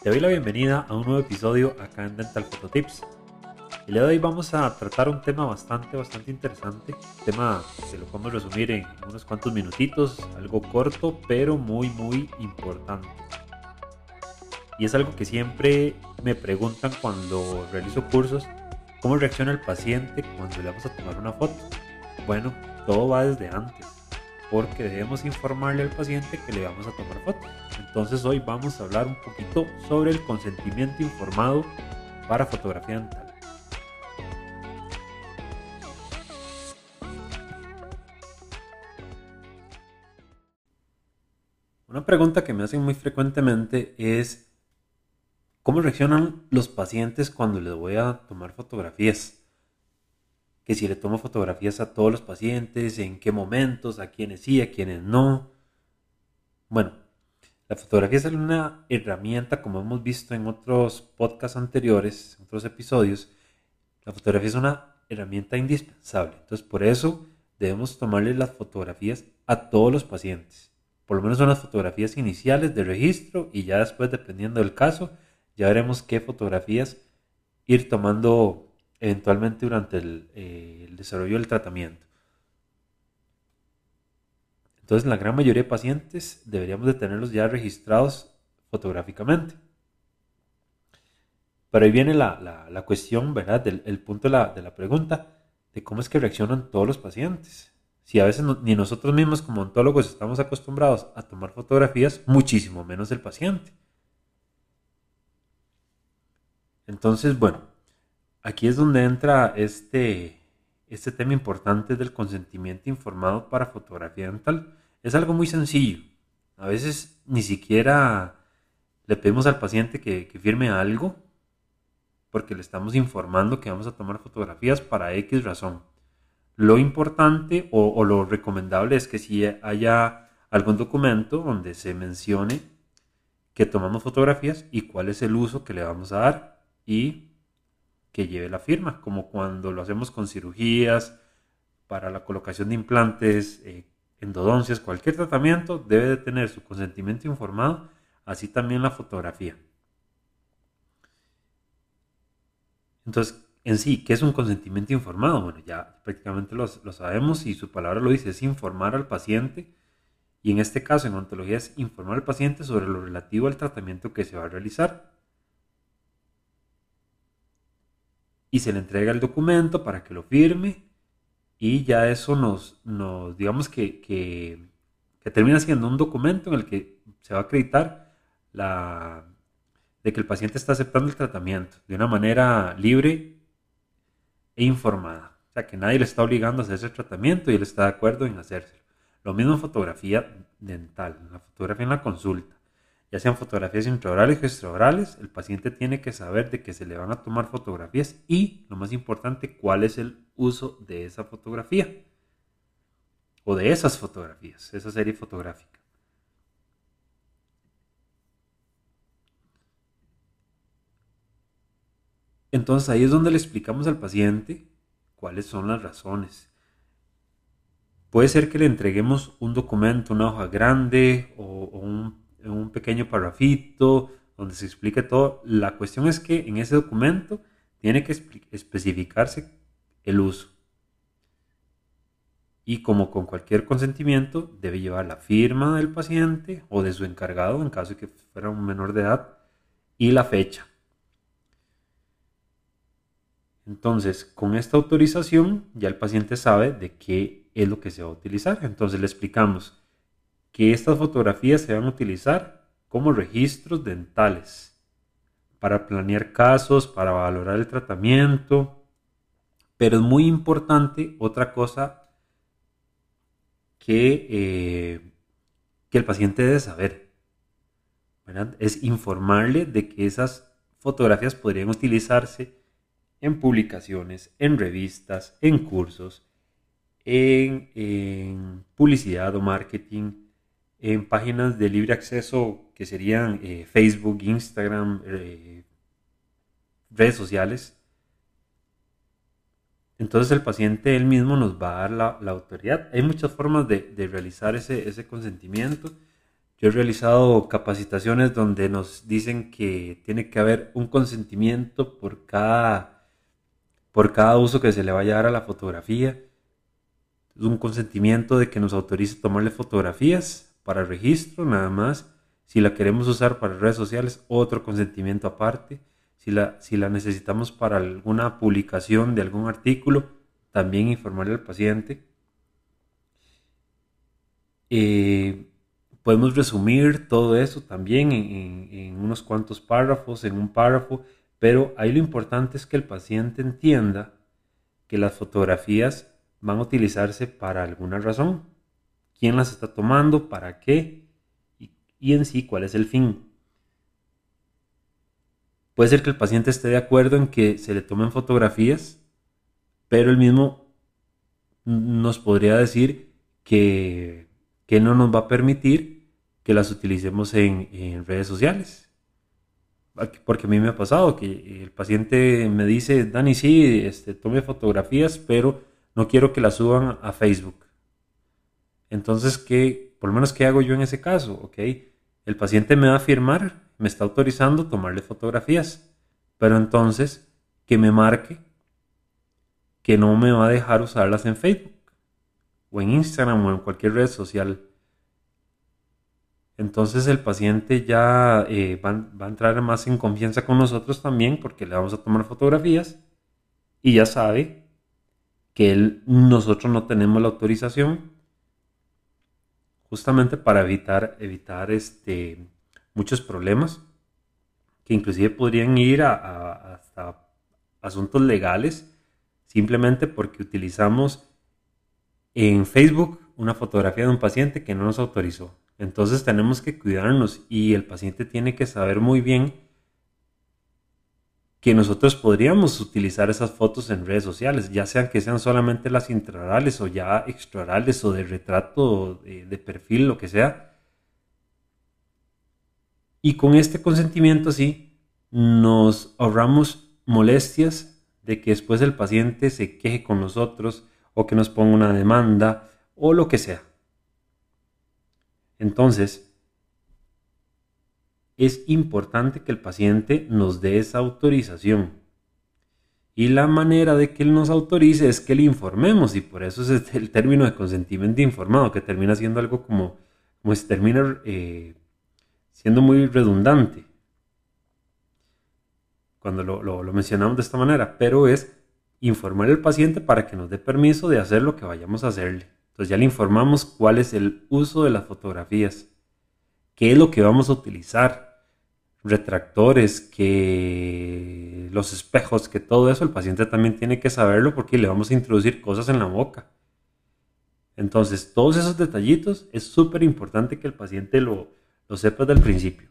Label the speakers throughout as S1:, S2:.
S1: Te doy la bienvenida a un nuevo episodio acá en Dental Photo Tips. El día de hoy vamos a tratar un tema bastante, bastante interesante. Un tema que lo podemos resumir en unos cuantos minutitos, algo corto, pero muy, muy importante. Y es algo que siempre me preguntan cuando realizo cursos, ¿cómo reacciona el paciente cuando le vamos a tomar una foto? Bueno, todo va desde antes porque debemos informarle al paciente que le vamos a tomar foto. Entonces hoy vamos a hablar un poquito sobre el consentimiento informado para fotografía dental. Una pregunta que me hacen muy frecuentemente es ¿cómo reaccionan los pacientes cuando les voy a tomar fotografías? que si le tomo fotografías a todos los pacientes, en qué momentos, a quienes sí, a quienes no. Bueno, la fotografía es una herramienta, como hemos visto en otros podcasts anteriores, en otros episodios, la fotografía es una herramienta indispensable. Entonces, por eso debemos tomarle las fotografías a todos los pacientes. Por lo menos son las fotografías iniciales de registro y ya después, dependiendo del caso, ya veremos qué fotografías ir tomando eventualmente durante eh, el, desarrollo del tratamiento. Entonces, la gran mayoría de pacientes deberíamos de tenerlos ya registrados fotográficamente. Pero ahí viene la, cuestión, ¿verdad? Del, el punto de la, de la, pregunta de cómo es que reaccionan todos los pacientes. Si a veces ni nosotros mismos como ontólogos estamos acostumbrados a tomar fotografías, muchísimo menos el paciente. Entonces, bueno, aquí es donde entra este, este tema importante del consentimiento informado para fotografía dental. Es algo muy sencillo. A veces ni siquiera le pedimos al paciente que, firme algo porque le estamos informando que vamos a tomar fotografías para X razón. Lo importante o, lo recomendable es que si haya algún documento donde se mencione que tomamos fotografías y cuál es el uso que le vamos a dar y que lleve la firma, como cuando lo hacemos con cirugías, para la colocación de implantes, eh, endodoncias, cualquier tratamiento debe de tener su consentimiento informado, así también la fotografía. Entonces, en sí, ¿qué es un consentimiento informado? Bueno, ya prácticamente lo, lo sabemos y su palabra lo dice, es informar al paciente y en este caso en ontología es informar al paciente sobre lo relativo al tratamiento que se va a realizar y se le entrega el documento para que lo firme y ya eso nos, nos digamos que, que, termina siendo un documento en el que se va a acreditar la, de que el paciente está aceptando el tratamiento de una manera libre e informada. O sea, que nadie le está obligando a hacer ese tratamiento y él está de acuerdo en hacérselo. Lo mismo en fotografía dental, la fotografía en la consulta ya sean fotografías intraorales o extraorales, el paciente tiene que saber de que se le van a tomar fotografías y, lo más importante, cuál es el uso de esa fotografía o de esas fotografías, esa serie fotográfica. Entonces ahí es donde le explicamos al paciente cuáles son las razones. Puede ser que le entreguemos un documento, una hoja grande o, un un pequeño parrafito donde se explique todo. La cuestión es que en ese documento tiene que especificarse el uso. Y como con cualquier consentimiento, debe llevar la firma del paciente o de su encargado en caso de que fuera un menor de edad y la fecha. Entonces, con esta autorización ya el paciente sabe de qué es lo que se va a utilizar. Entonces le explicamos que estas fotografías se van a utilizar como registros dentales para planear casos, para valorar el tratamiento. Pero es muy importante otra cosa que, eh, que el paciente debe saber. Es informarle de que esas fotografías podrían utilizarse en publicaciones, en revistas, en cursos, en, en publicidad o marketing, en páginas de libre acceso que serían eh, Facebook, Instagram, eh, redes sociales. Entonces el paciente él mismo nos va a dar la, autoridad. Hay muchas formas de, realizar ese, consentimiento. Yo he realizado capacitaciones donde nos dicen que tiene que haber un consentimiento por cada, por cada uso que se le vaya a dar a la fotografía. Un consentimiento de que nos autorice tomarle fotografías para registro, nada más. Si la queremos usar para redes sociales, otro consentimiento aparte. Si la, si la necesitamos para alguna publicación de algún artículo, también informarle al paciente. Eh, podemos resumir todo eso también en, unos cuantos párrafos, en un párrafo, pero ahí lo importante es que el paciente entienda que las fotografías van a utilizarse para alguna razón. ¿Quién las está tomando? ¿Para qué? Y, en sí, ¿cuál es el fin? Puede ser que el paciente esté de acuerdo en que se le tomen fotografías, pero él mismo nos podría decir que, que no nos va a permitir que las utilicemos en, redes sociales. Porque a mí me ha pasado que el paciente me dice, Dani, sí, este, tome fotografías, pero no quiero que las suban a Facebook. Entonces, ¿qué, por lo menos, ¿qué hago yo en ese caso? ¿Ok? El paciente me va a firmar, me está autorizando tomarle fotografías, pero entonces que me marque que no me va a dejar usarlas en Facebook o en Instagram o en cualquier red social entonces el paciente ya eh, va, a entrar más en confianza con nosotros también porque le vamos a tomar fotografías y ya sabe que nosotros no tenemos la autorización justamente para evitar, evitar este, muchos problemas que inclusive podrían ir a, hasta asuntos legales simplemente porque utilizamos en Facebook una fotografía de un paciente que no nos autorizó. Entonces tenemos que cuidarnos y el paciente tiene que saber muy bien que nosotros podríamos utilizar esas fotos en redes sociales, ya sean que sean solamente las intraorales o ya extraorales o de retrato, de, de perfil, lo que sea. Y con este consentimiento sí, nos ahorramos molestias de que después el paciente se queje con nosotros o que nos ponga una demanda o lo que sea. Entonces, es importante que el paciente nos dé esa autorización. Y la manera de que él nos autorice es que le informemos, y por eso es el término de consentimiento informado, que termina siendo algo como, como se termina eh, siendo muy redundante cuando lo, lo mencionamos de esta manera, pero es informar al paciente para que nos dé permiso de hacer lo que vayamos a hacerle. Entonces ya le informamos cuál es el uso de las fotografías, qué es lo que vamos a utilizar, retractores, que los espejos, que todo eso el paciente también tiene que saberlo porque le vamos a introducir cosas en la boca. Entonces, todos esos detallitos es súper importante que el paciente lo, lo sepa desde el principio.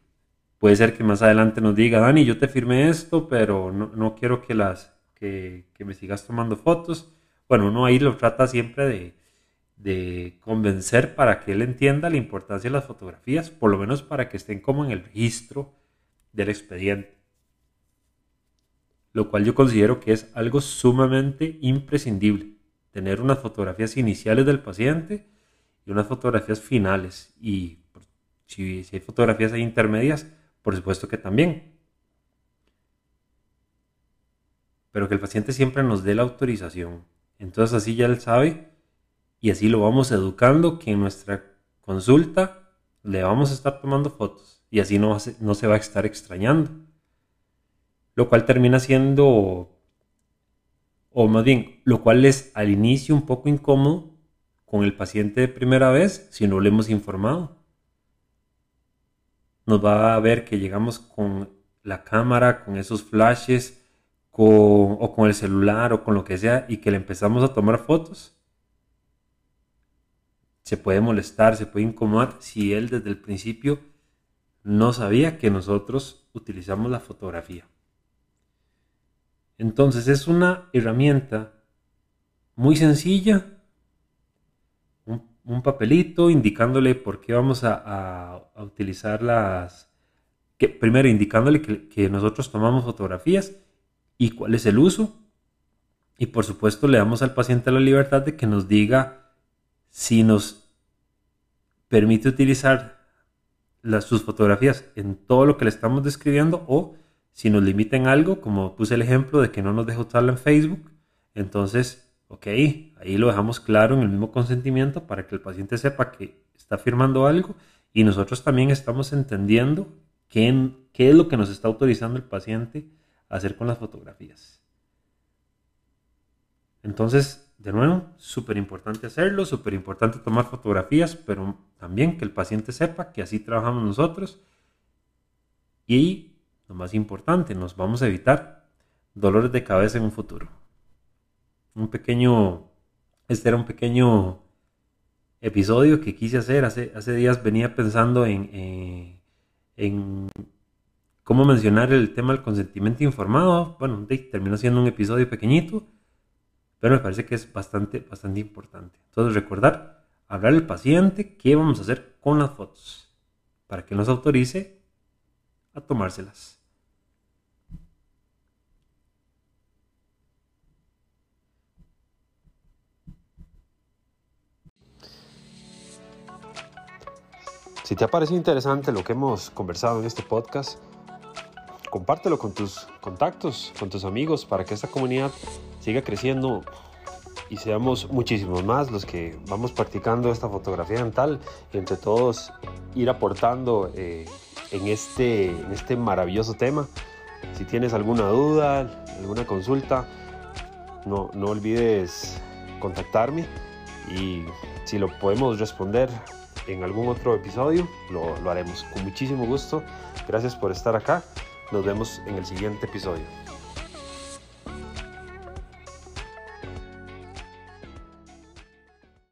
S1: Puede ser que más adelante nos diga, Dani, yo te firmé esto, pero no, quiero que, las, que, que me sigas tomando fotos. Bueno, uno ahí lo trata siempre de, de convencer para que él entienda la importancia de las fotografías, por lo menos para que estén como en el registro del expediente. Lo cual yo considero que es algo sumamente imprescindible, tener unas fotografías iniciales del paciente y unas fotografías finales. Y si, hay fotografías ahí intermedias, por supuesto que también. Pero que el paciente siempre nos dé la autorización. Entonces así ya él sabe y así lo vamos educando que en nuestra consulta le vamos a estar tomando fotos y así no, no se va a estar extrañando. Lo cual termina siendo, o más bien, lo cual es al inicio un poco incómodo con el paciente de primera vez si no le hemos informado. Nos va a ver que llegamos con la cámara, con esos flashes, o con el celular o con lo que sea y que le empezamos a tomar fotos se puede molestar, se puede incomodar si él desde el principio no sabía que nosotros utilizamos la fotografía. Entonces es una herramienta muy sencilla, un, papelito indicándole por qué vamos a, utilizar las... Primero indicándole que, que nosotros tomamos fotografías y cuál es el uso. Y por supuesto le damos al paciente la libertad de que nos diga si nos permite utilizar las, sus fotografías en todo lo que le estamos describiendo o si nos limiten algo, como puse el ejemplo de que no nos deja usarla en Facebook, entonces, ok, ahí lo dejamos claro en el mismo consentimiento para que el paciente sepa que está firmando algo y nosotros también estamos entendiendo qué, qué es lo que nos está autorizando el paciente a hacer con las fotografías. Entonces, de nuevo, súper importante hacerlo, súper importante tomar fotografías, pero también que el paciente sepa que así trabajamos nosotros. Y lo más importante, nos vamos a evitar dolores de cabeza en un futuro. Un pequeño, este era un pequeño episodio que quise hacer. Hace, días venía pensando en, eh, en cómo mencionar el tema del consentimiento informado. Bueno, terminó siendo un episodio pequeñito pero me parece que es bastante, bastante importante. Entonces recordar, hablar al paciente qué vamos a hacer con las fotos para que nos autorice a tomárselas. Si te ha parecido interesante lo que hemos conversado en este podcast, compártelo con tus contactos, con tus amigos, para que esta comunidad siga creciendo y seamos muchísimos más los que vamos practicando esta fotografía dental y entre todos ir aportando eh, en, este, en este maravilloso tema. Si tienes alguna duda, alguna consulta, no, no olvides contactarme y si lo podemos responder en algún otro episodio, lo, lo haremos con muchísimo gusto. Gracias por estar acá. Nos vemos en el siguiente episodio.